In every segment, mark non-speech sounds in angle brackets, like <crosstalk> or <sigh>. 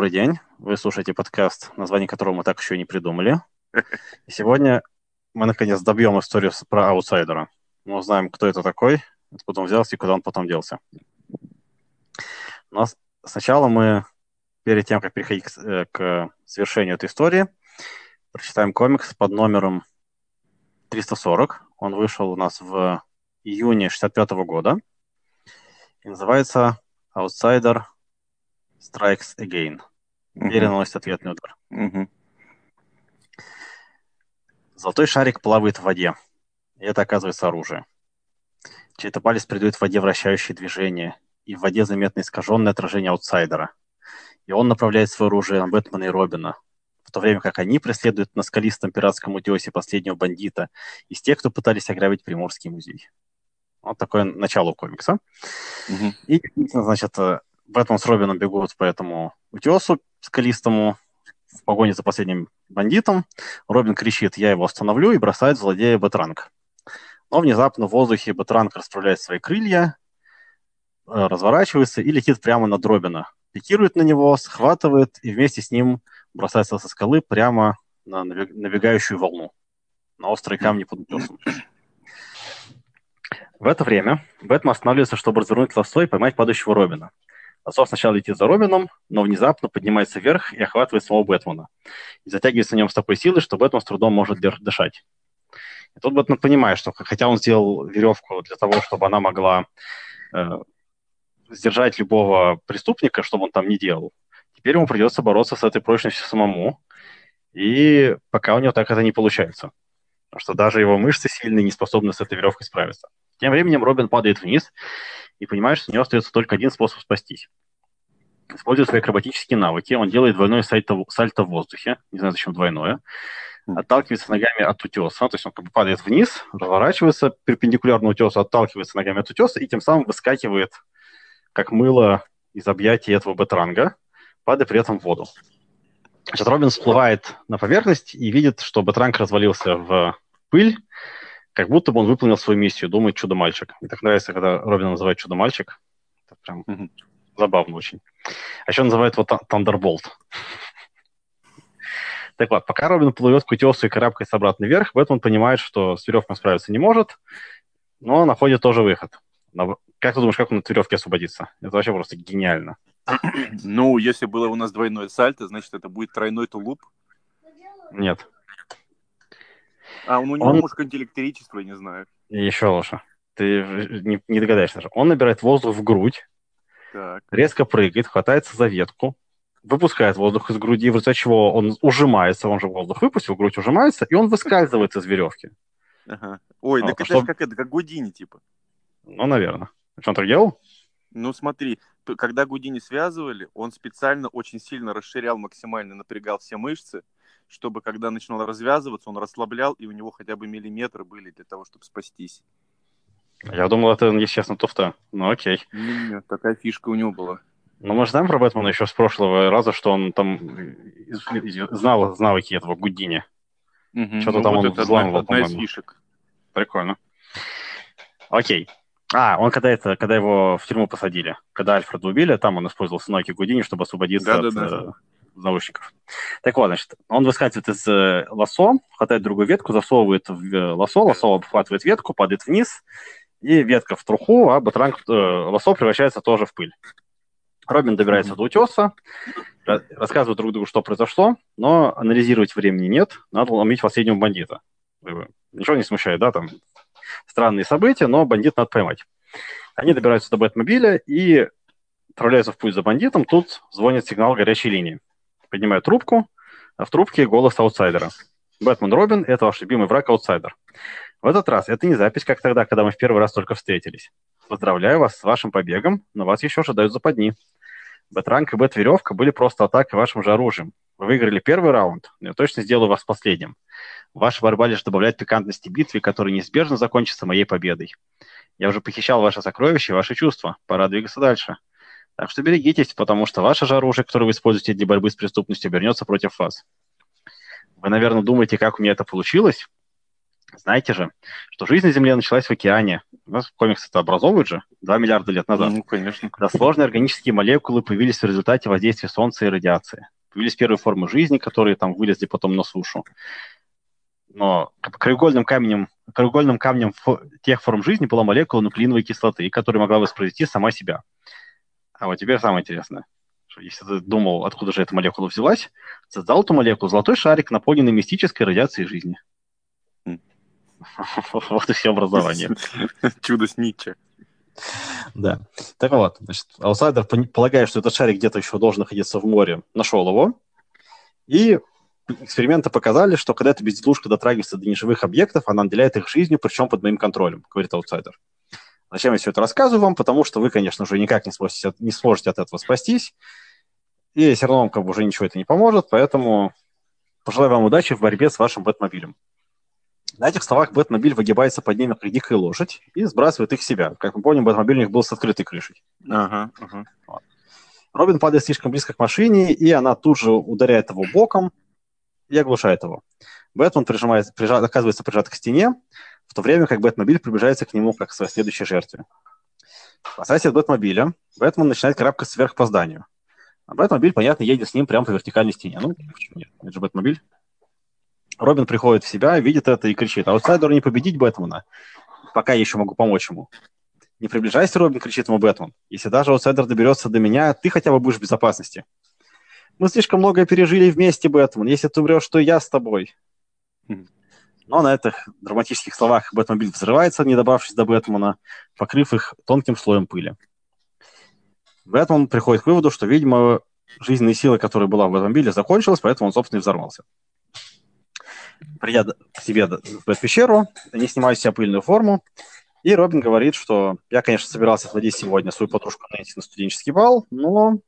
добрый день. Вы слушаете подкаст, название которого мы так еще не придумали. И сегодня мы, наконец, добьем историю про аутсайдера. Мы узнаем, кто это такой, откуда он взялся и куда он потом делся. Но сначала мы, перед тем, как переходить к, э, к завершению этой истории, прочитаем комикс под номером 340. Он вышел у нас в июне 65 года. И называется «Outsider Strikes Again». Или наносит ответный удар. Золотой шарик плавает в воде. И это оказывается оружие. Чей-то палец придает в воде вращающее движение, и в воде заметно искаженное отражение аутсайдера. И он направляет свое оружие на Бэтмена и Робина, в то время как они преследуют на скалистом пиратском утесе последнего бандита из тех, кто пытались ограбить Приморский музей. Вот такое начало комикса. Мгм. И, значит, э, Бэтмен с Робином бегут по этому утесу скалистому в погоне за последним бандитом. Робин кричит «Я его остановлю» и бросает злодея Бэтранг. Но внезапно в воздухе Бэтранг расправляет свои крылья, э, разворачивается и летит прямо над Робина. Пикирует на него, схватывает и вместе с ним бросается со скалы прямо на набегающую волну, на острые камни под утесом. В это время Бэтмен останавливается, чтобы развернуть лассо и поймать падающего Робина. Лассо сначала летит за Робином, но внезапно поднимается вверх и охватывает самого Бэтмена. И затягивается на нем с такой силой, что Бэтмен с трудом может дышать. И тут Бэтмен понимает, что хотя он сделал веревку для того, чтобы она могла э, сдержать любого преступника, что бы он там ни делал, теперь ему придется бороться с этой прочностью самому. И пока у него так это не получается. Потому что даже его мышцы сильные не способны с этой веревкой справиться. Тем временем Робин падает вниз и понимает, что у него остается только один способ спастись. Используя свои акробатические навыки, он делает двойное сальто, сальто в воздухе, не знаю, зачем двойное, отталкивается ногами от утеса, то есть он как бы падает вниз, разворачивается перпендикулярно утесу, отталкивается ногами от утеса и тем самым выскакивает, как мыло из объятий этого бетранга, падая при этом в воду. Значит, Робин всплывает на поверхность и видит, что бетранг развалился в пыль, как будто бы он выполнил свою миссию, думает чудо-мальчик. Мне так нравится, когда Робин называет чудо-мальчик. Это прям Мгм. забавно очень. А еще называют его Та- Thunderbolt. Так вот, пока Робин плывет к утесу и карабкается обратно вверх, Бэтмен понимает, что с веревкой он справиться не может, но находит тоже выход. Как ты думаешь, как он от веревки освободится? Это вообще просто гениально. Ну, если было у нас двойное сальто, значит, это будет тройной тулуп. Нет, А он у него, Он- может, какое-нибудь электричество, я не знаю. еще лучше. Ты не, не догадаешься даже. Он набирает воздух в грудь, Так. резко прыгает, хватается за ветку, выпускает воздух из груди, в результате чего он ужимается, он же воздух выпустил, грудь ужимается, и он выскальзывает из веревки. Ага. Ой, А, так а это как это, как Гудини, типа. Ну, наверное. Что он так делал? Ну, смотри, когда Гудини связывали, он специально очень сильно расширял, максимально напрягал все мышцы, чтобы, когда начинал развязываться, он расслаблял, и у него хотя бы миллиметры были для того, чтобы спастись. Я думал, это, если честно, туфта. Ну, окей. Нет, такая фишка у него была. Но мы же знаем про Бэтмена еще с прошлого раза, что он там знал навыки этого Гудини. Мгм. Что-то Ну, там вот он это взламывал, одна, одна из фишек. Прикольно. Окей. А, он когда это, когда его в тюрьму посадили, когда Альфреда убили, там он использовал навыки Гудини, чтобы освободиться от Да-да-да. Заложников. Так вот, значит, он выскакивает из э, лосо, хватает другую ветку, засовывает в э, лосо, лосо обхватывает ветку, падает вниз, и ветка в труху, а батранг, э, лосо превращается тоже в пыль. Робин добирается до утеса, ра- рассказывают друг другу, что произошло, но анализировать времени нет, надо ломить последнего бандита. Ничего не смущает, да, там странные события, но бандит надо поймать. Они добираются до Бэтмобиля и отправляются в путь за бандитом. Тут звонит сигнал горячей линии. Поднимают трубку, а в трубке голос аутсайдера. Бэтмен Робин – это ваш любимый враг аутсайдер. В этот раз это не запись, как тогда, когда мы в первый раз только встретились. Поздравляю вас с вашим побегом, но вас еще ожидают западни. Бэтранг и Бэт-веревка были просто атакой вашим же оружием. Вы выиграли первый раунд, но я точно сделаю вас последним. Ваша борьба лишь добавляет пикантности битве, которая неизбежно закончится моей победой. Я уже похищал ваши сокровища и ваши чувства. Пора двигаться дальше. Так что берегитесь, потому что ваше же оружие, которое вы используете для борьбы с преступностью, обернется против вас. Вы, наверное, думаете, как у меня это получилось? Знаете же, что жизнь на Земле началась в океане. У нас комиксы это образовывают же 2 миллиарда лет назад. Ну, конечно. Когда сложные органические молекулы появились в результате воздействия Солнца и радиации. Появились первые формы жизни, которые там вылезли потом на сушу. Но краеугольным камнем, краеугольным камнем тех форм жизни была молекула нуклеиновой кислоты, которая могла воспроизвести сама себя. А вот теперь самое интересное. Что если ты думал, откуда же эта молекула взялась, создал эту молекулу золотой шарик, наполненный мистической радиацией жизни. <laughs> Вот и все образование. <laughs> Чудо с Ницше. Да. Так вот, значит, аутсайдер полагает, что этот шарик где-то еще должен находиться в море, нашел его, и эксперименты показали, что когда эта безделушка дотрагивается до неживых объектов, она наделяет их жизнью, причем под моим контролем, говорит аутсайдер. Зачем я все это рассказываю вам? Потому что вы, конечно же, никак не сможете, не сможете от этого спастись, и все равно вам как бы уже ничего это не поможет, поэтому пожелаю вам удачи в борьбе с вашим Бэтмобилем. На этих словах Бэтмобиль выгибается под ними, как дикая лошадь, и сбрасывает их себя. Как мы помним, Бэтмобиль у них был с открытой крышей. Ага, ага. Вот. Робин падает слишком близко к машине, и она тут же ударяет его боком и оглушает его. Бэтмен прижимает, прижат, оказывается прижат к стене, в то время как Бэтмобиль приближается к нему как к своей следующей жертве. Спасаясь от Бэтмобиля, Бэтмен начинает карабкаться вверх по зданию. А Бэтмобиль, понятно, едет с ним прямо по вертикальной стене. Ну, почему нет? Это же Бэтмобиль. Робин приходит в себя, видит это и кричит, аутсайдеру не победить Бэтмена, пока я еще могу помочь ему. Не приближайся, Робин, кричит ему Бэтмен. Если даже аутсайдер доберется до меня, ты хотя бы будешь в безопасности. Мы слишком многое пережили вместе, Бэтмен. Если ты умрешь, то я с тобой. Но на этих драматических словах Бэтмобиль взрывается, не добравшись до Бэтмена, покрыв их тонким слоем пыли. Бэтмен приходит к выводу, что, видимо, жизненная сила, которая была в Бэтмобиле, закончилась, поэтому он, собственно, и взорвался придя к себе в пещеру, они снимают с себя пыльную форму, и Робин говорит, что я, конечно, собирался отводить сегодня свою подружку Нэнси на студенческий бал, но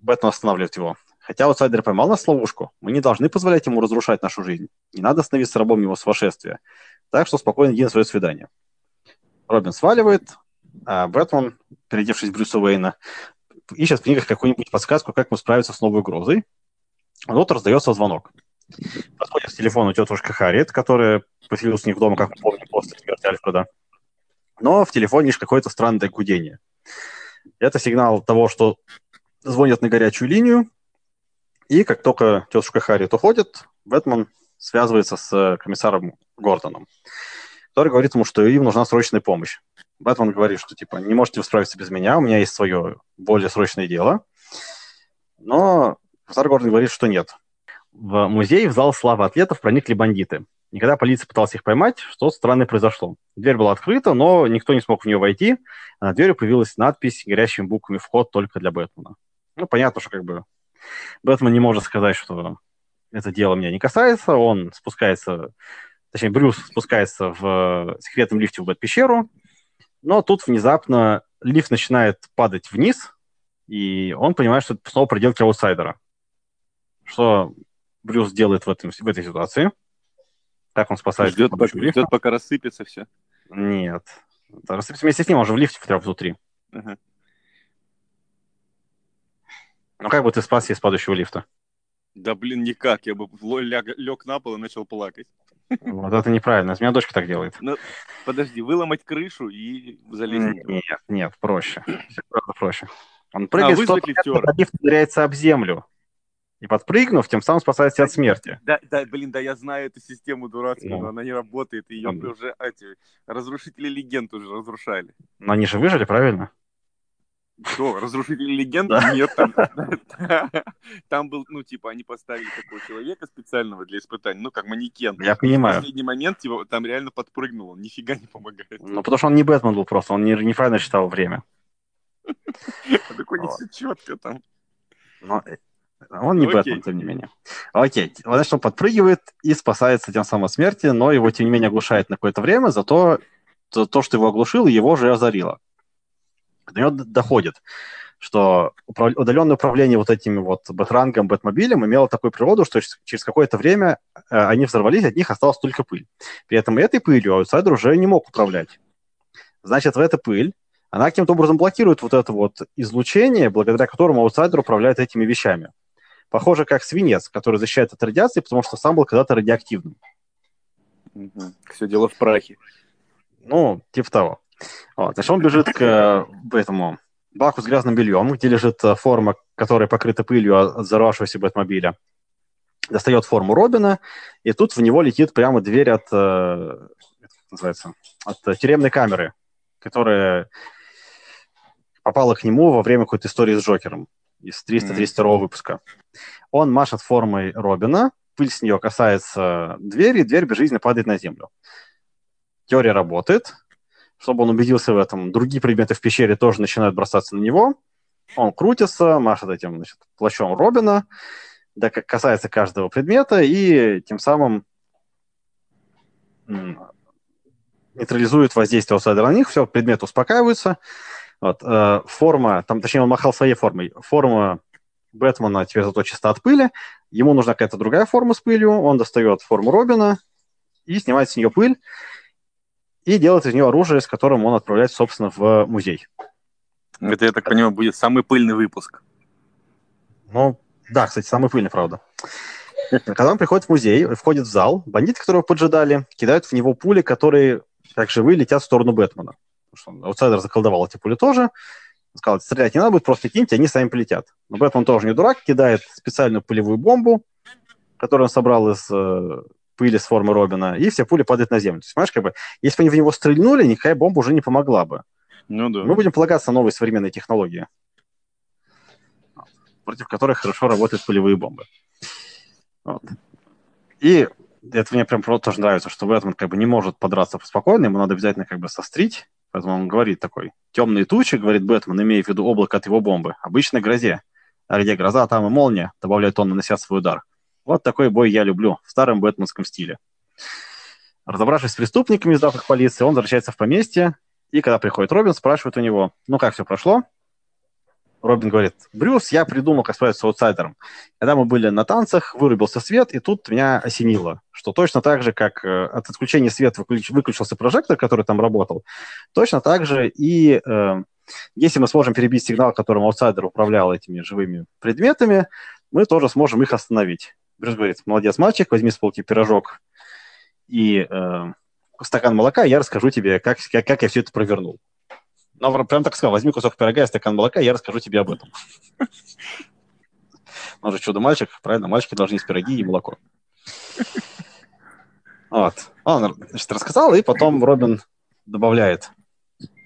Бэтмен останавливает его. Хотя аутсайдер поймал нас ловушку, мы не должны позволять ему разрушать нашу жизнь. Не надо становиться рабом его сумасшествия. Так что спокойно на свое свидание. Робин сваливает, а Бэтмен, переодевшись в Брюса Уэйна, ищет в книгах какую-нибудь подсказку, как ему справиться с новой угрозой. А тут раздается звонок. Подходит к телефону тетушка Харриет, которая поселилась у них дома, как мы помним, после смерти Альфреда. Но в телефоне лишь какое-то странное гудение. Это сигнал того, что звонят на горячую линию, и как только тетушка Харриет уходит, Бэтмен связывается с комиссаром Гордоном, который говорит ему, что им нужна срочная помощь. Бэтмен говорит, что типа не можете справиться без меня, у меня есть свое более срочное дело. Но комиссар Гордон говорит, что нет. В музей в зал славы атлетов проникли бандиты. И когда полиция пыталась их поймать, что странное произошло. Дверь была открыта, но никто не смог в нее войти. А на двери появилась надпись горящими буквами «Вход только для Бэтмена». Ну, понятно, что как бы Бэтмен не может сказать, что это дело меня не касается. Он спускается, точнее, Брюс спускается в секретном лифте в Бэт-пещеру, но тут внезапно лифт начинает падать вниз, и он понимает, что это снова проделки аутсайдера. Что Брюс делает в, этом, в этой ситуации? Как он спасает? Ждет, пока, ждет пока рассыпется все. Нет. Рассыпется вместе с ним, он же в лифте бы внутри. Uh-huh. Ну как бы ты спасся из падающего лифта? Да блин, никак. Я бы лег на пол и начал плакать. Вот это неправильно. У меня дочка так делает. Ну, подожди, выломать крышу и залезть. Нет, нет, проще. Все правда проще. Он а прыгает а, в тот момент, когда лифт ударяется об землю и подпрыгнув, тем самым спасает себя от смерти. Да, да, блин, да, я знаю эту систему дурацкую, ну. но она не работает, и ее ну. уже эти разрушители легенд уже разрушали. Но они же выжили, правильно? Что, разрушители легенд? Да. Нет, там, <laughs> там был, ну, типа, они поставили такого человека специального для испытаний, ну, как манекен. Я понимаю. В последний момент, типа, там реально подпрыгнул, он нифига не помогает. Ну, потому что он не Бэтмен был просто, он не, неправильно считал время. <laughs> Так у них все четко там. Но он не ну, Бэтмен, тем не менее. Окей. Значит, он подпрыгивает и спасается тем самым от смерти, но его, тем не менее, оглушает на какое-то время, зато то, то что его оглушило, его же озарило. До него доходит, что управ... удаленное управление вот этими вот бэтрангом, бэтмобилем имело такую природу, что через какое-то время э, они взорвались, от них осталась только пыль. При этом этой пылью аутсайдер уже не мог управлять. Значит, в эта пыль она каким-то образом блокирует вот это вот излучение, благодаря которому аутсайдер управляет этими похоже как свинец, который защищает от радиации, потому что сам был когда-то радиоактивным. Угу. Все дело в прахе. Ну, типа того. Вот. Значит, он бежит к э, этому баку с грязным бельем, где лежит э, форма, которая покрыта пылью от взорвавшегося Бэтмобиля. Достает форму Робина, и тут в него летит прямо дверь от, э, называется, от тюремной камеры, которая попала к нему во время какой-то истории с Джокером из 332 mm-hmm. выпуска. Он машет формой Робина, пыль с нее касается двери, и дверь безжизненно падает на землю. Теория работает, чтобы он убедился в этом. Другие предметы в пещере тоже начинают бросаться на него. Он крутится, машет этим значит, плащом Робина, да, касается каждого предмета и тем самым нейтрализует воздействие аутсайдера на них, все, предметы успокаиваются. Вот, э, форма, там, точнее, он махал своей формой. Форма Бэтмена теперь зато чиста от пыли. Ему нужна какая-то другая форма с пылью. Он достает форму Робина и снимает с нее пыль и делает из нее оружие, с которым он отправляется, собственно, в музей. Это, я так понимаю, будет самый пыльный выпуск. Ну, да, кстати, самый пыльный, правда. Когда он приходит в музей, входит в зал, бандиты, которого поджидали, кидают в него пули, которые, как живые, летят в сторону Бэтмена. Потому что аутсайдер заколдовал эти пули тоже. Сказал, стрелять не надо будет, просто киньте, они сами полетят. Но Бэтмен тоже не дурак, кидает специальную пулевую бомбу, которую он собрал из э, пыли с формы Робина, и все пули падают на землю. То есть, понимаешь, как бы, если бы они в него стрельнули, никакая бомба уже не помогла бы. Ну да. Мы будем полагаться на новые современные технологии, против которых хорошо работают пулевые бомбы. Вот. И это мне прям тоже нравится, что Бэтмен как бы не может подраться спокойно, ему надо обязательно как бы сострить, поэтому он говорит такой, темные тучи, говорит Бэтмен, имея в виду облако от его бомбы, обычной грозе. А где гроза, там и молния, добавляет он, нанося свой удар. Вот такой бой я люблю, в старом бэтменском стиле. Разобравшись с преступниками, сдав их полиции, он возвращается в поместье, и когда приходит Робин, спрашивает у него, ну как все прошло? Робин говорит, Брюс, я придумал, как справиться с аутсайдером. Когда мы были на танцах, вырубился свет, и тут меня осенило, что точно так же, как э, от отключения света выключ, выключился прожектор, который там работал, точно так же и э, если мы сможем перебить сигнал, которым аутсайдер управлял этими живыми предметами, мы тоже сможем их остановить. Брюс говорит, молодец, мальчик, возьми с полки пирожок и э, стакан молока, я расскажу тебе, как, как, как я все это провернул. Ну, прям так сказал, возьми кусок пирога и стакан молока, я расскажу тебе об этом. <laughs> Он же чудо-мальчик, правильно? Мальчики должны есть пироги и молоко. Вот. Он, значит, рассказал, и потом Робин добавляет.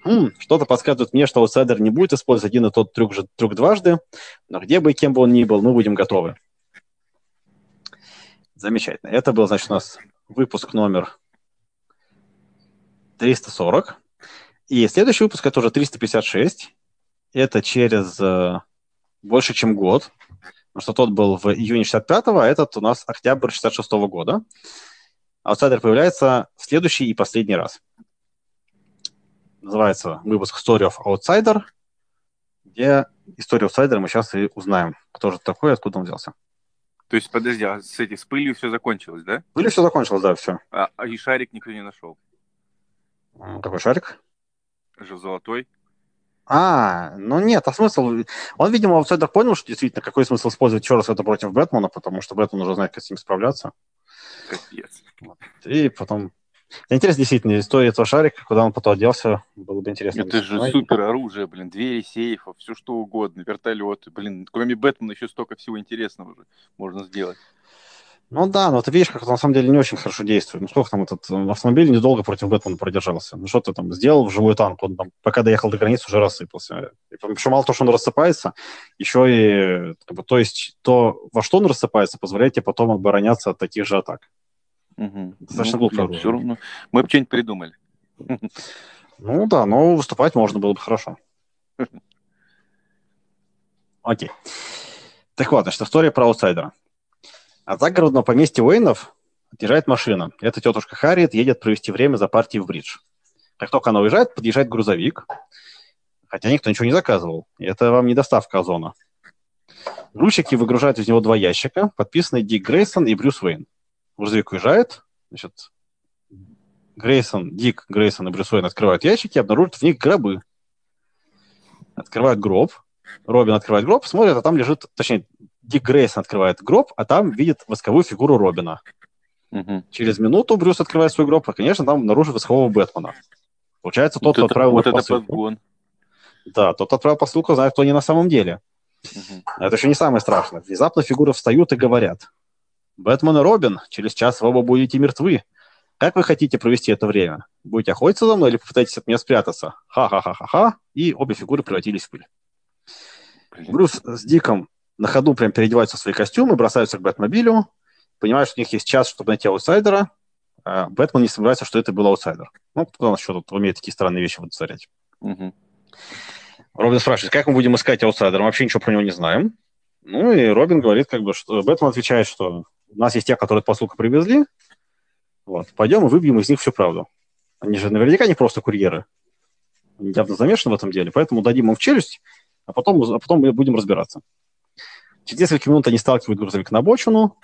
Хм, что-то подсказывает мне, что аутсайдер не будет использовать один и тот трюк, же, трюк дважды, но где бы и кем бы он ни был, мы будем готовы. Замечательно. Это был, значит, у нас выпуск номер 340. И следующий выпуск это уже 356. Это через э, больше, чем год. Потому что тот был в июне 65-го, а этот у нас октябрь 66-го года. Аутсайдер появляется в следующий и последний раз. Называется выпуск Story of Outsider, где историю аутсайдера мы сейчас и узнаем, кто же такой, откуда он взялся. То есть, подожди, а с, этим, с пылью все закончилось, да? Пылью все закончилось, да, все. А, а и шарик никто не нашел? Какой шарик? Же золотой. А, ну нет, а смысл... Он, видимо, аутсайдер понял, что действительно какой смысл использовать еще раз это против Бэтмена, потому что Бэтмен уже знает, как с ним справляться. Капец. И потом Интересно, действительно, история этого шарика, куда он потом оделся, было бы интересно. Это же супер оружие, блин, двери сейфов, все что угодно, вертолеты, блин, кроме Бэтмена еще столько всего интересного же можно сделать. Ну да, но ты видишь, как это на самом деле не очень хорошо действует. Ну сколько там этот э, автомобиль недолго против Бэтмена продержался. Ну что ты там сделал в живой танк? Он там, пока доехал до границы, уже рассыпался. И, причем мало того, что он рассыпается, еще и, как бы, то есть то, во что он рассыпается, позволяет тебе потом обороняться от таких же атак. Угу. Достаточно ну, глупо. Все равно. Мы бы что-нибудь придумали. <laughs> Ну да, но выступать можно было бы хорошо. <laughs> Окей. Так вот, значит, история про аутсайдера. От загородного поместья Уэйнов отъезжает машина. Эта тетушка Харриет едет провести время за партией в бридж. Как только она уезжает, подъезжает грузовик, хотя никто ничего не заказывал. Это вам не доставка Озона. Грузчики выгружают из него два ящика, подписанные Дик Грейсон и Брюс Уэйн грузовик уезжает, значит, Грейсон, Дик, Грейсон и Брюс Уэйн открывают ящики обнаружат в них гробы. Открывают гроб, Робин открывает гроб, смотрит, а там лежит, точнее, Дик Грейсон открывает гроб, а там видит восковую фигуру Робина. Мгм. Через минуту Брюс открывает свой гроб, и, конечно, там обнаружит воскового Бэтмена. Получается, тот, Вот кто это, отправил вот это посылку. подгон. Да, тот отправил посылку, знает, кто они на самом деле. А Это еще не самое страшное. Внезапно фигуры встают и говорят. «Бэтмен и Робин, через час вы оба будете мертвы. Как вы хотите провести это время? Будете охотиться за мной или попытаетесь от меня спрятаться? Ха-ха-ха-ха-ха». И обе фигуры превратились в пыль. Блин. Брюс с Диком на ходу прям переодеваются в свои костюмы, бросаются к Бэтмобилю, понимают, что у них есть час, чтобы найти аутсайдера. А Бэтмен не сомневается, что это был аутсайдер. Ну, кто у нас еще тут умеет такие странные вещи вытворять? Мгм. Робин спрашивает, как мы будем искать аутсайдера? Мы вообще ничего про него не знаем. Ну и Робин говорит, как бы, что Бэтмен отвечает, что у нас есть те, которые посылку привезли. Вот, пойдем и выбьем из них всю правду. Они же наверняка не просто курьеры. Они явно замешаны в этом деле, поэтому дадим им в челюсть, а потом, а потом мы будем разбираться. Через несколько минут они сталкивают грузовик на обочину.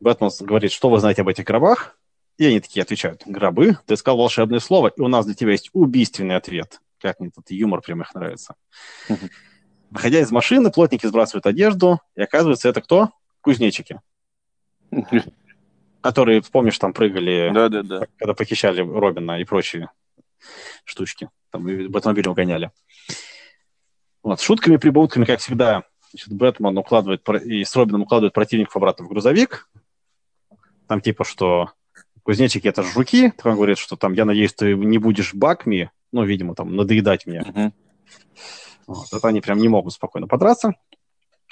Бэтмен говорит, что вы знаете об этих гробах? И они такие отвечают, гробы, ты сказал волшебное слово, и у нас для тебя есть убийственный ответ. Как мне этот юмор прям их нравится. Выходя из машины, плотники сбрасывают одежду, и оказывается, это кто? Кузнечики, <laughs> которые, помнишь, там прыгали, Да, да, да. когда похищали Робина и прочие штучки. Там и Бэтмобиль угоняли. Вот, шутками, прибаутками, как всегда, значит, Бэтмен укладывает, и с Робином укладывает противников обратно в грузовик. Там типа, что кузнечики это жуки. Он говорит, что там, я надеюсь, ты не будешь бакми, ну, видимо, там, надоедать мне. Мгм. Вот, это они прям не могут спокойно подраться.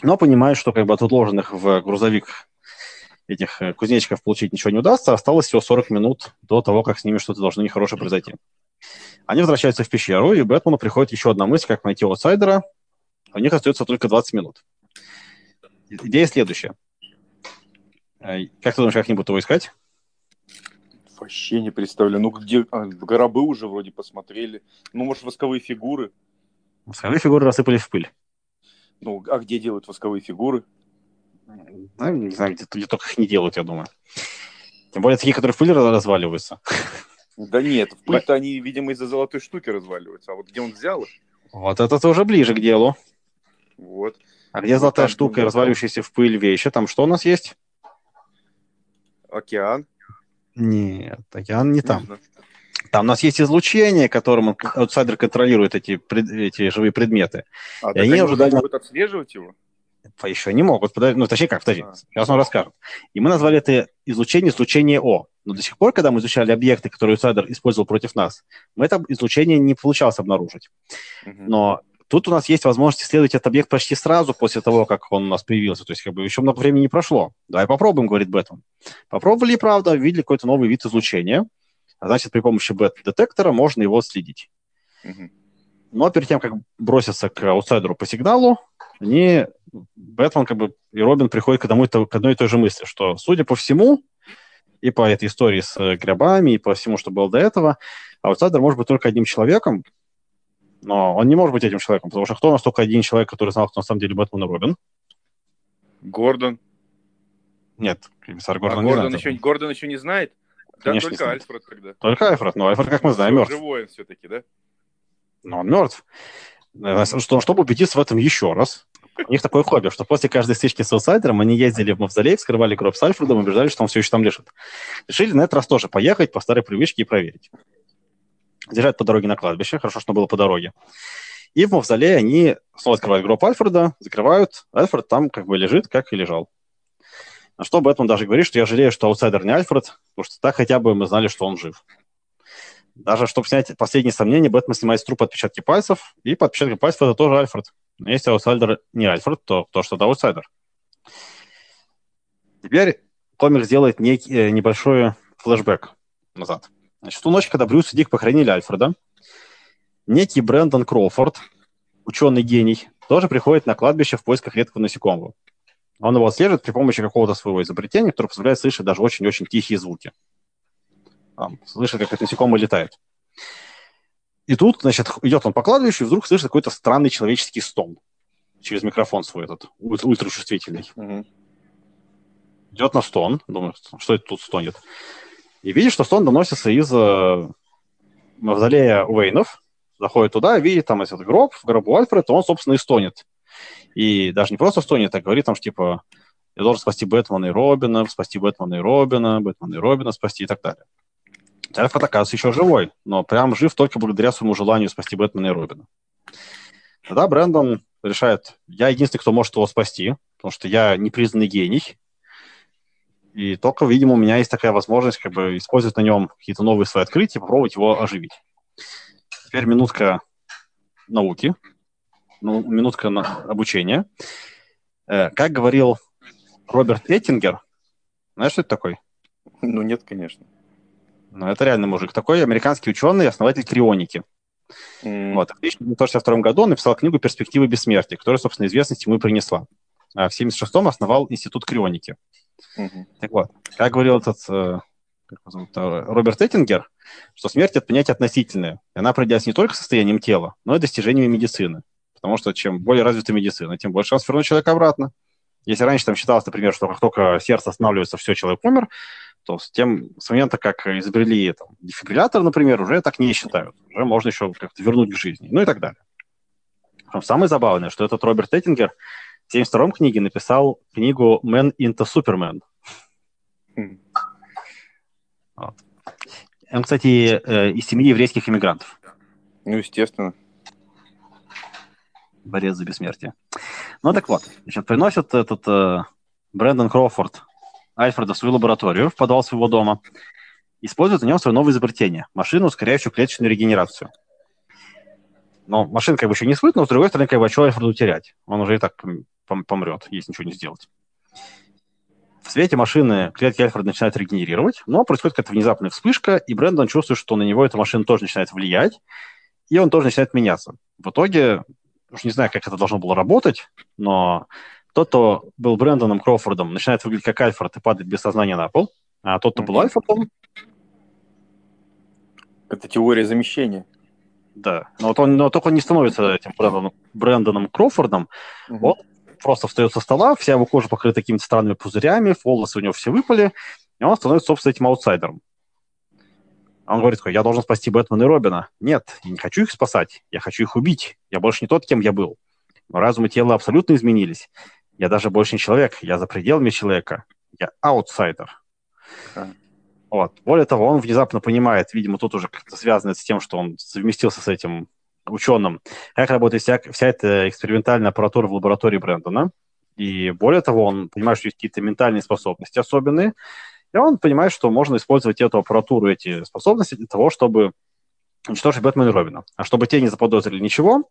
Но понимают, что как бы от отложенных в грузовик этих э, кузнечиков получить ничего не удастся. Осталось всего 40 минут до того, как с ними что-то должно нехорошее произойти. Они возвращаются в пещеру, и Бэтмену приходит еще одна мысль, как найти аутсайдера. У них остается только 20 минут. Идея следующая. Э, Как ты думаешь, как они будут его искать? Вообще не представляю. Ну, где... а, гробы уже вроде посмотрели. Ну, может, восковые фигуры. Восковые фигуры рассыпались в пыль. Ну, а где делают восковые фигуры? Ну, не знаю, где, где только их не делают, я думаю. Тем более такие, которые в пыль разваливаются. Да нет, в пыль-то они, видимо, из-за золотой штуки разваливаются. А вот где он взял их? Вот это уже ближе к делу. Вот. А где Вот золотая там, штука и да, разваливающаяся в пыль вещи? Там что у нас есть? Океан. Нет, океан не там. знаю. Там у нас есть излучение, которым аутсайдер контролирует эти, эти живые предметы. А, И так они они уже могут отслеживать его? Еще не могут. Подожди, ну, точнее как, подожди. Сейчас он расскажет. И мы назвали это излучение излучение О. Но до сих пор, когда мы изучали объекты, которые аутсайдер использовал против нас, мы это излучение не получалось обнаружить. Но тут у нас есть возможность исследовать этот объект почти сразу после того, как он у нас появился. То есть, как бы еще много времени не прошло. Давай попробуем, говорит Бэтмен. Попробовали, правда, видели какой-то новый вид излучения. А значит, при помощи бета-детектора можно его следить. Но перед тем, как броситься к аутсайдеру по сигналу, они, Бэтмен как бы, и Робин приходят к, одному, к одной и той же мысли, что, судя по всему, и по этой истории с э, гробами, и по всему, что было до этого, аутсайдер может быть только одним человеком, но он не может быть этим человеком, потому что кто у нас только один человек, который знал, кто на самом деле Бэтмен и Робин? Гордон. Нет, комиссар А Гордон не Гордон, знает. еще, Гордон еще не знает? Конечно, не только знает. Альфред тогда. Только Альфред, но Альфред, как мы знаем, мертв. Живой он все-таки, да? Но он мертв. Э, Что, чтобы убедиться в этом еще раз, у них такое хобби, что после каждой стычки с аутсайдером они ездили в мавзолей, вскрывали гроб с Альфредом и убеждались, что он все еще там лежит. Решили на этот раз тоже поехать по старой привычке и проверить. Заезжают по дороге на кладбище, хорошо, что было по дороге. И в мавзолее они снова открывают гроб Альфреда, закрывают. Альфред там как бы лежит, как и лежал. На что Бэтмен даже говорит, что я жалею, что аутсайдер не Альфред, потому что так хотя бы мы знали, что он жив. Даже чтобы снять последние сомнения, Бэтмен снимает с трупа отпечатки пальцев, и по отпечаткам пальцев это тоже Альфред. Но если аутсайдер не Альфред, то кто же тогда аутсайдер. Теперь комикс делает некий, э, небольшой флешбэк назад. Значит, ту ночь, когда Брюс и Дик похоронили Альфреда, некий Брэндон Кроуфорд, ученый-гений, тоже приходит на кладбище в поисках редкого насекомого. Он его отслеживает при помощи какого-то своего изобретения, которое позволяет слышать даже очень-очень тихие звуки. Там, слышит, как это насекомое летает. И тут, значит, идет он по кладбищу, и вдруг слышит какой-то странный человеческий стон через микрофон свой этот, ультра- ультрачувствительный. Мгм. Идет на стон, думает, что это тут стонет. И видит, что стон доносится из э, мавзолея Уэйнов. Заходит туда, видит там этот гроб, в гробу Альфред, то он, собственно, и стонет. И даже не просто стонет, а говорит там, что, типа, Я должен спасти Бэтмена и Робина, спасти Бэтмена и Робина, Бэтмена и Робина спасти и так далее. Альфред оказывается еще живой, но прям жив только благодаря своему желанию спасти Бэтмена и Робина. Тогда Брэндон решает, я единственный, кто может его спасти, потому что я непризнанный гений, и только, видимо, у меня есть такая возможность как бы использовать на нем какие-то новые свои открытия, попробовать его оживить. Теперь минутка науки, ну, минутка на обучения. Э, как говорил Роберт Эттингер, знаешь, что это такой? Ну, нет, конечно. Ну, это реально мужик. Такой американский ученый, основатель крионики. Mm. Вот. В 1962 году он написал книгу «Перспективы бессмертия», которая, собственно, известность ему и принесла. А в 1976-м основал Институт крионики. Mm-hmm. Так вот, как говорил этот э, как его зовут, э, Роберт Эттингер, что смерть – это понятие относительное. И она определяется не только состоянием тела, но и достижениями медицины. Потому что чем более развита медицина, тем больше шанс вернуть человека обратно. Если раньше там считалось, например, что как только сердце останавливается, все, человек умер, то с тем, с момента, как изобрели там, дефибриллятор, например, уже так не считают. Уже можно еще как-то вернуть к жизни, ну и так далее. Самое забавное, что этот Роберт Эттингер в 72-м книге написал книгу «Man into Superman». Mm. Вот. Он, кстати, э, из семьи еврейских иммигрантов. Ну, естественно. Борец за бессмертие. Ну так вот, значит, приносит этот э, Брэндон Кроуфорд Альфреда в свою лабораторию, в подвал своего дома, использует на нем свое новое изобретение – машину, ускоряющую клеточную регенерацию. Но машина как бы еще не свыт, но с другой стороны, как бы, а что Альфреду терять? Он уже и так помрет, если ничего не сделать. В свете машины клетки Альфреда начинают регенерировать, но происходит какая-то внезапная вспышка, и Брэндон чувствует, что на него эта машина тоже начинает влиять, и он тоже начинает меняться. В итоге, уж не знаю, как это должно было работать, но тот, кто был Брэндоном Кроуфордом, начинает выглядеть как Альфред и падает без сознания на пол, а тот, кто был Альфредом... Это теория замещения. Да, но, вот он, но только он не становится этим Брэндоном, Брэндоном Кроуфордом, mm он просто встает со стола, вся его кожа покрыта какими-то странными пузырями, волосы у него все выпали, и он становится, собственно, этим аутсайдером. Он говорит, я должен спасти Бэтмена и Робина. Нет, я не хочу их спасать, я хочу их убить. Я больше не тот, кем я был. Но разум и тело абсолютно изменились. Я даже больше не человек, я за пределами человека. Я аутсайдер. Okay. Вот. Более того, он внезапно понимает, видимо, тут уже как-то связано с тем, что он совместился с этим ученым, как работает вся, вся эта экспериментальная аппаратура в лаборатории Брэндона. И более того, он понимает, что есть какие-то ментальные способности особенные, и он понимает, что можно использовать эту аппаратуру, эти способности для того, чтобы уничтожить Бэтмена и Робина. А чтобы те не заподозрили ничего,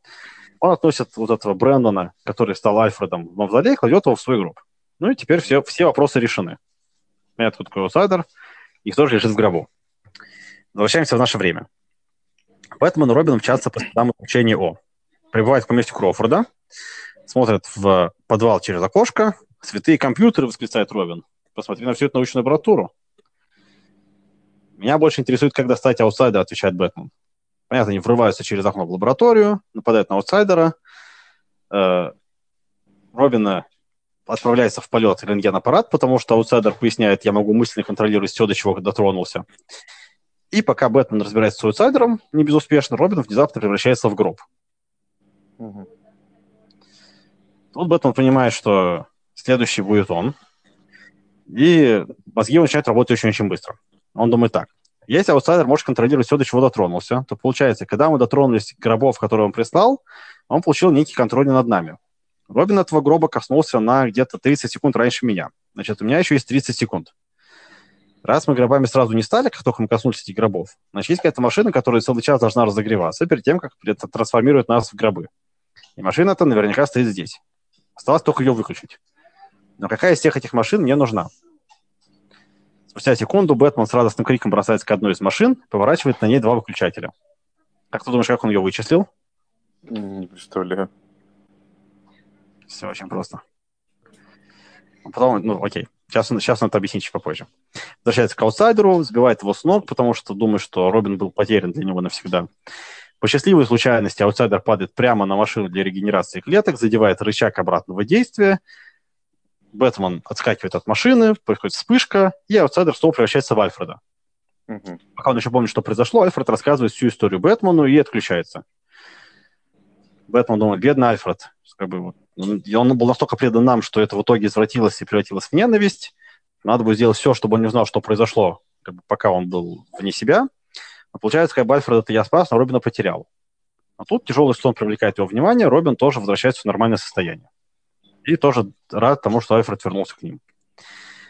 он относит вот этого Брэндона, который стал Альфредом в мавзолей, кладет его в свой гроб. Ну и теперь все, все вопросы решены. Это вот такой аутсайдер, их тоже лежит в гробу. Возвращаемся в наше время. Бэтмен и Робин мчатся по следам излучения. Прибывают в поместье Кроуфорда, смотрят в подвал через окошко. Святые компьютеры, восклицает Робин. Посмотри на всю эту научную аппаратуру. Меня больше интересует, как достать аутсайдера, отвечает Бэтмен. Понятно, они врываются через окно в лабораторию, нападают на аутсайдера. Э, Робина отправляет в полет рентген-аппарат, потому что аутсайдер поясняет, я могу мысленно контролировать все, до чего дотронулся. И пока Бэтмен разбирается с аутсайдером, не безуспешно, Робин внезапно превращается в гроб. Угу. Тут Бэтмен понимает, что следующий будет он. И мозги начинают работать очень-очень быстро. Он думает так. Если аутсайдер может контролировать все, до чего дотронулся, то получается, когда мы дотронулись гробов, которые он прислал, он получил некий контроль над нами. Робин этого гроба коснулся на где-то 30 секунд раньше меня. Значит, у меня еще есть 30 секунд. Раз мы гробами сразу не стали, как только мы коснулись этих гробов, значит, есть какая-то машина, которая целый час должна разогреваться перед тем, как трансформирует нас в гробы. И машина эта наверняка стоит здесь. Осталось только ее выключить. Но какая из всех этих машин мне нужна? Спустя секунду Бэтмен с радостным криком бросается к одной из машин, поворачивает на ней два выключателя. Как ты думаешь, как он ее вычислил? Не представляю. Все очень просто. Потом, ну, окей. Сейчас, сейчас он это объяснит чуть попозже. Возвращается к аутсайдеру, сбивает его с ног, потому что думает, что Робин был потерян для него навсегда. По счастливой случайности аутсайдер падает прямо на машину для регенерации клеток, задевает рычаг обратного действия, Бэтмен отскакивает от машины, происходит вспышка, и аутсайдер снова превращается в Альфреда. Угу. Пока он еще помнит, что произошло, Альфред рассказывает всю историю Бэтмену и отключается. Бэтмен думает, бедный Альфред, как бы И он был настолько предан нам, что это в итоге извратилось и превратилось в ненависть. Надо было сделать все, чтобы он не знал, что произошло, как бы, пока он был вне себя. Но получается, как бы Альфред это я спас, но Робина потерял. А тут тяжелый сон привлекает его внимание, Робин тоже возвращается в нормальное состояние. И тоже рад тому, что Альфред вернулся к ним.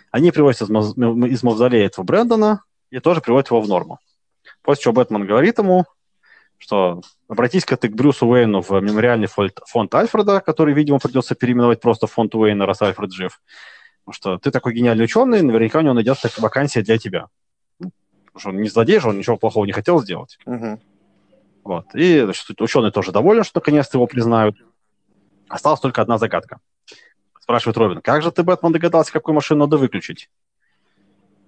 Они привозят из, маз... из мавзолея этого Брэндона и тоже приводят его в норму. После чего Бэтмен говорит ему, что обратись-ка ты к Брюсу Уэйну в мемориальный фонд, фонд Альфреда, который, видимо, придется переименовать просто фонд Уэйна, раз Альфред жив. Потому что ты такой гениальный ученый, наверняка у него найдется вакансия для тебя. Потому что он не злодей же, он ничего плохого не хотел сделать. Вот. И значит, ученый тоже доволен, что наконец-то его признают. Осталась только одна загадка. Спрашивает Робин, как же ты, Бэтмен, догадался, какую машину надо выключить?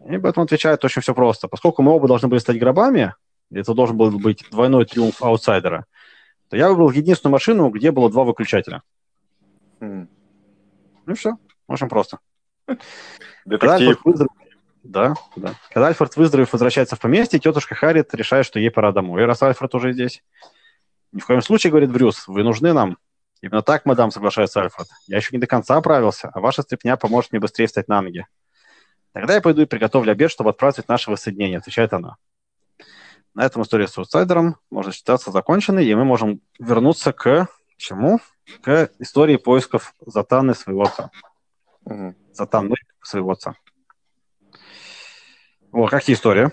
И Бэтмен отвечает очень все просто. Поскольку мы оба должны были стать гробами, это должен был быть двойной триумф аутсайдера, то я выбрал единственную машину, где было два выключателя. М. Ну и все. Очень просто. Детектив. Выздоров- Да, да. Когда Альфред, выздоровев, возвращается в поместье, тетушка Харриет решает, что ей пора домой. И раз Альфред уже здесь. Ни в коем случае, говорит Брюс, вы нужны нам. Именно так, мадам, соглашается Альфред. Я еще не до конца оправился, а ваша стряпня поможет мне быстрее встать на ноги. Тогда я пойду и приготовлю обед, чтобы отпраздновать наше воссоединение, отвечает она. На этом история с аутсайдером может считаться законченной, и мы можем вернуться к чему? К истории поисков Затаны своего отца. Мгм. Затаны своего отца. О, какие истории?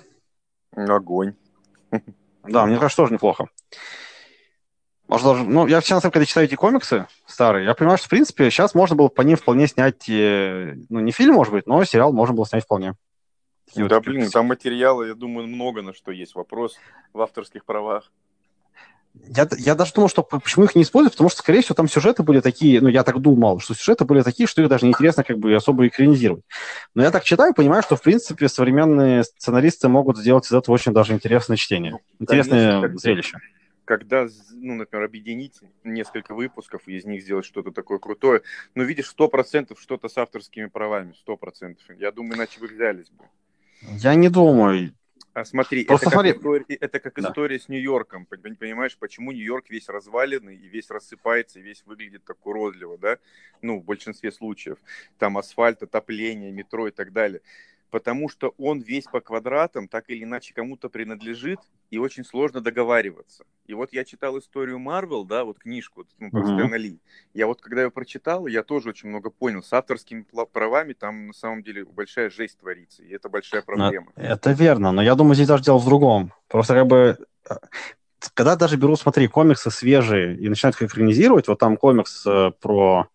Огонь. Да, мне кажется, тоже неплохо. Может, даже, ну, я всегда, когда читаю эти комиксы старые, я понимаю, что, в принципе, сейчас можно было по ним вполне снять, э, ну, не фильм, может быть, но сериал можно было снять вполне. Такие вот Да, какие-то блин, там материала, я думаю, много на что есть вопрос в авторских правах. Я, я даже думал, что почему их не используют, потому что, скорее всего, там сюжеты были такие, ну, я так думал, что сюжеты были такие, что их даже неинтересно как бы особо экранизировать. Но я так читаю, понимаю, что, в принципе, современные сценаристы могут сделать из этого очень даже интересное чтение. Ну, Интересное зрелище. Когда, ну, например, объединить несколько выпусков и из них сделать что-то такое крутое, ну, видишь, сто процентов что-то с авторскими правами, сто процентов. Я думаю, иначе бы взялись бы. Я не думаю. А смотри, Просто это, смотри. Как история, это как Да. история с Нью-Йорком. Пон- Понимаешь, почему Нью-Йорк весь разваленный и весь рассыпается, и весь выглядит так уродливо, да? Ну, в большинстве случаев. Там асфальт, отопление, метро и так далее. Потому что он весь по квадратам, так или иначе, кому-то принадлежит, и очень сложно договариваться. И вот я читал историю Марвел, да, вот книжку ну, про. Стэна Ли. Я вот, когда ее прочитал, я тоже очень много понял. С авторскими правами там, на самом деле, большая жесть творится, и это большая проблема. Это верно, но я думаю, здесь даже дело в другом. Просто как бы, э, когда даже берут, смотри, комиксы свежие и начинают их экранизировать, вот там комикс э, про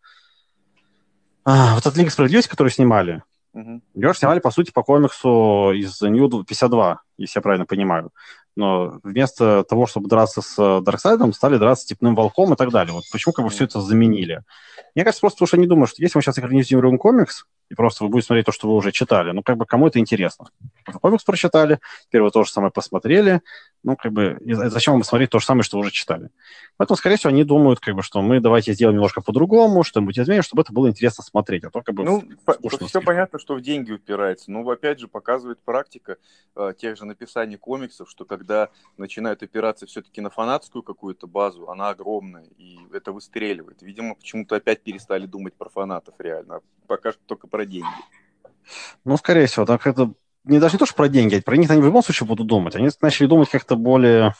а, вот этот Лига Справедливости, который снимали, Мгм. Ее снимали, по сути, по комиксу из New 52, если я правильно понимаю. Но вместо того, чтобы драться с Дарксайдом, стали драться с Степным Волком и так далее. Вот почему как бы все это заменили? Мне кажется, просто потому что они думают, что если мы сейчас экранизируем комикс, и просто вы будете смотреть то, что вы уже читали, ну, как бы кому это интересно? Комикс прочитали, вы то же самое посмотрели, ну, как бы, зачем вам смотреть то же самое, что вы уже читали? Поэтому, скорее всего, они думают, как бы, что мы давайте сделаем немножко по-другому, что-нибудь изменим, чтобы это было интересно смотреть, а то как бы... Ну, скучно все слишком. понятно, что в деньги упирается. Но, опять же, показывает практика э, тех же написаний комиксов, что когда начинают опираться все-таки на фанатскую какую-то базу, она огромная, и это выстреливает. Видимо, почему-то опять перестали думать про фанатов реально, а пока что только про деньги. Ну, скорее всего, так это не даже не то, что про деньги, а про них они в любом случае будут думать. Они начали думать как-то более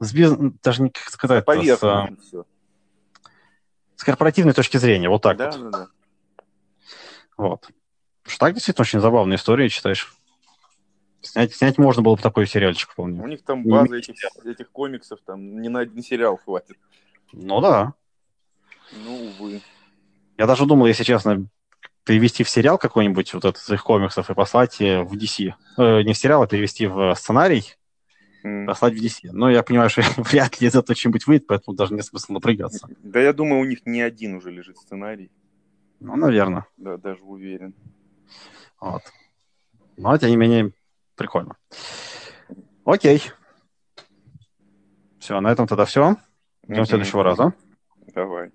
с биз- даже не как сказать, с, а, Поверхностно все. с корпоративной точки зрения, вот так Да, вот. да, да. Вот. Что так действительно очень забавная история, читаешь. Снять, снять можно было бы такой сериальчик У вполне. них там база этих, этих комиксов, там не на один сериал хватит. Ну да. Ну, увы. Я даже думал, если честно, перевести в сериал какой-нибудь вот этот из их комиксов и послать э, в DC. Э, не в сериал, а перевести в сценарий, М. послать в DC. Но я понимаю, что <laughs> вряд ли из этого что-нибудь выйдет, поэтому даже нет смысла напрягаться. Да я думаю, у них не один уже лежит сценарий. Ну, наверное. Да, даже уверен. Вот. Но, тем не менее, прикольно. Окей. Все, на этом тогда все. Ждем Мгм. следующего раза. Давай.